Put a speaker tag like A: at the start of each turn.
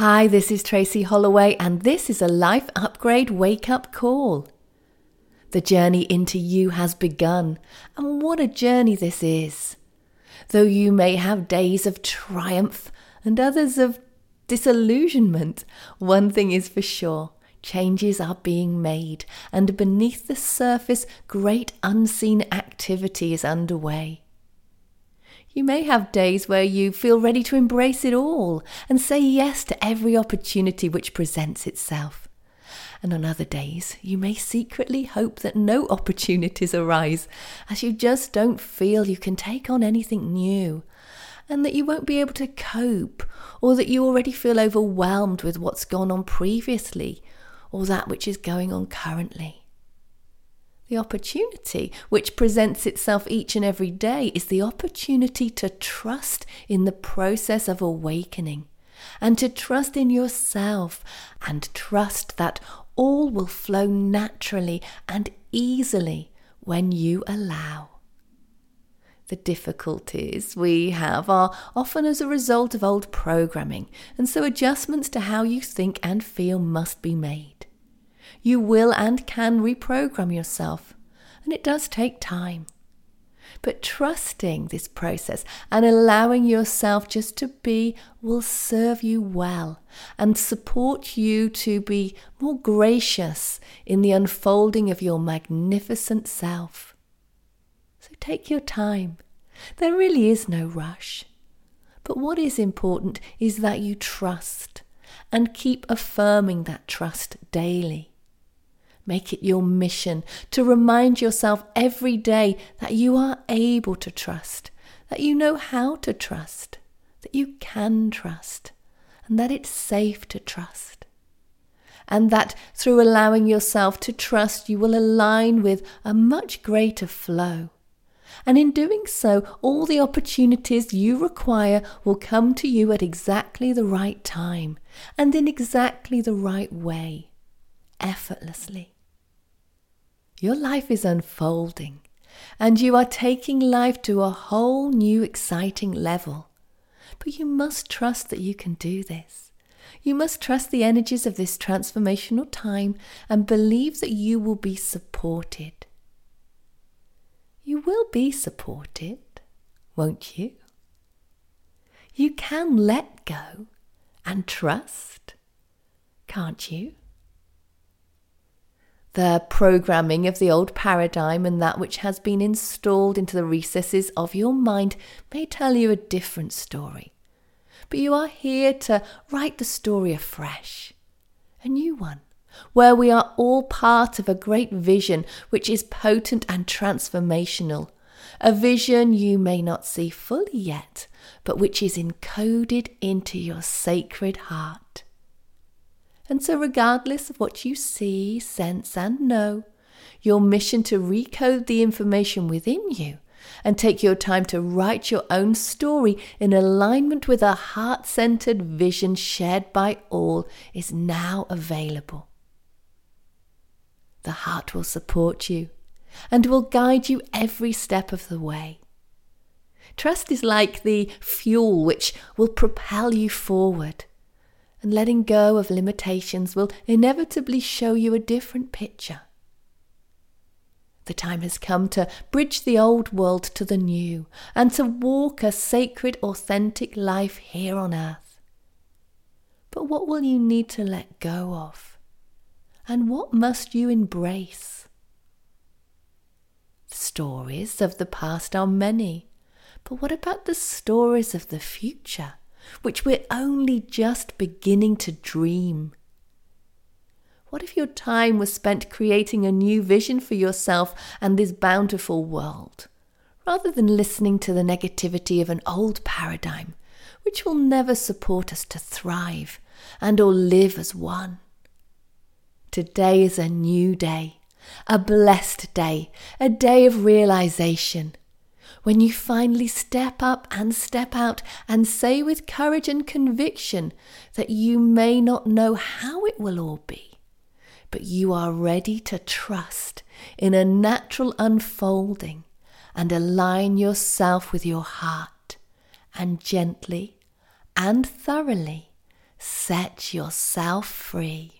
A: Hi, this is Tracy Holloway, and this is a Life Upgrade Wake Up Call. The journey into you has begun, and what a journey this is. Though you may have days of triumph and others of disillusionment, one thing is for sure changes are being made, and beneath the surface, great unseen activity is underway. You may have days where you feel ready to embrace it all and say yes to every opportunity which presents itself. And on other days, you may secretly hope that no opportunities arise, as you just don't feel you can take on anything new, and that you won't be able to cope, or that you already feel overwhelmed with what's gone on previously, or that which is going on currently. The opportunity which presents itself each and every day is the opportunity to trust in the process of awakening and to trust in yourself and trust that all will flow naturally and easily when you allow. The difficulties we have are often as a result of old programming, and so adjustments to how you think and feel must be made. You will and can reprogram yourself, and it does take time. But trusting this process and allowing yourself just to be will serve you well and support you to be more gracious in the unfolding of your magnificent self. So take your time. There really is no rush. But what is important is that you trust and keep affirming that trust daily. Make it your mission to remind yourself every day that you are able to trust, that you know how to trust, that you can trust, and that it's safe to trust. And that through allowing yourself to trust, you will align with a much greater flow. And in doing so, all the opportunities you require will come to you at exactly the right time and in exactly the right way, effortlessly. Your life is unfolding, and you are taking life to a whole new exciting level. But you must trust that you can do this. You must trust the energies of this transformational time and believe that you will be supported. You will be supported, won't you? You can let go and trust, can't you? The programming of the old paradigm and that which has been installed into the recesses of your mind may tell you a different story. But you are here to write the story afresh, a new one, where we are all part of a great vision which is potent and transformational. A vision you may not see fully yet, but which is encoded into your sacred heart. And so, regardless of what you see, sense, and know, your mission to recode the information within you and take your time to write your own story in alignment with a heart centered vision shared by all is now available. The heart will support you and will guide you every step of the way. Trust is like the fuel which will propel you forward and letting go of limitations will inevitably show you a different picture. The time has come to bridge the old world to the new and to walk a sacred, authentic life here on earth. But what will you need to let go of? And what must you embrace? The stories of the past are many, but what about the stories of the future? Which we're only just beginning to dream? What if your time was spent creating a new vision for yourself and this bountiful world, rather than listening to the negativity of an old paradigm, which will never support us to thrive and or live as one? Today is a new day, a blessed day, a day of realization, when you finally step up and step out and say with courage and conviction that you may not know how it will all be, but you are ready to trust in a natural unfolding and align yourself with your heart and gently and thoroughly set yourself free.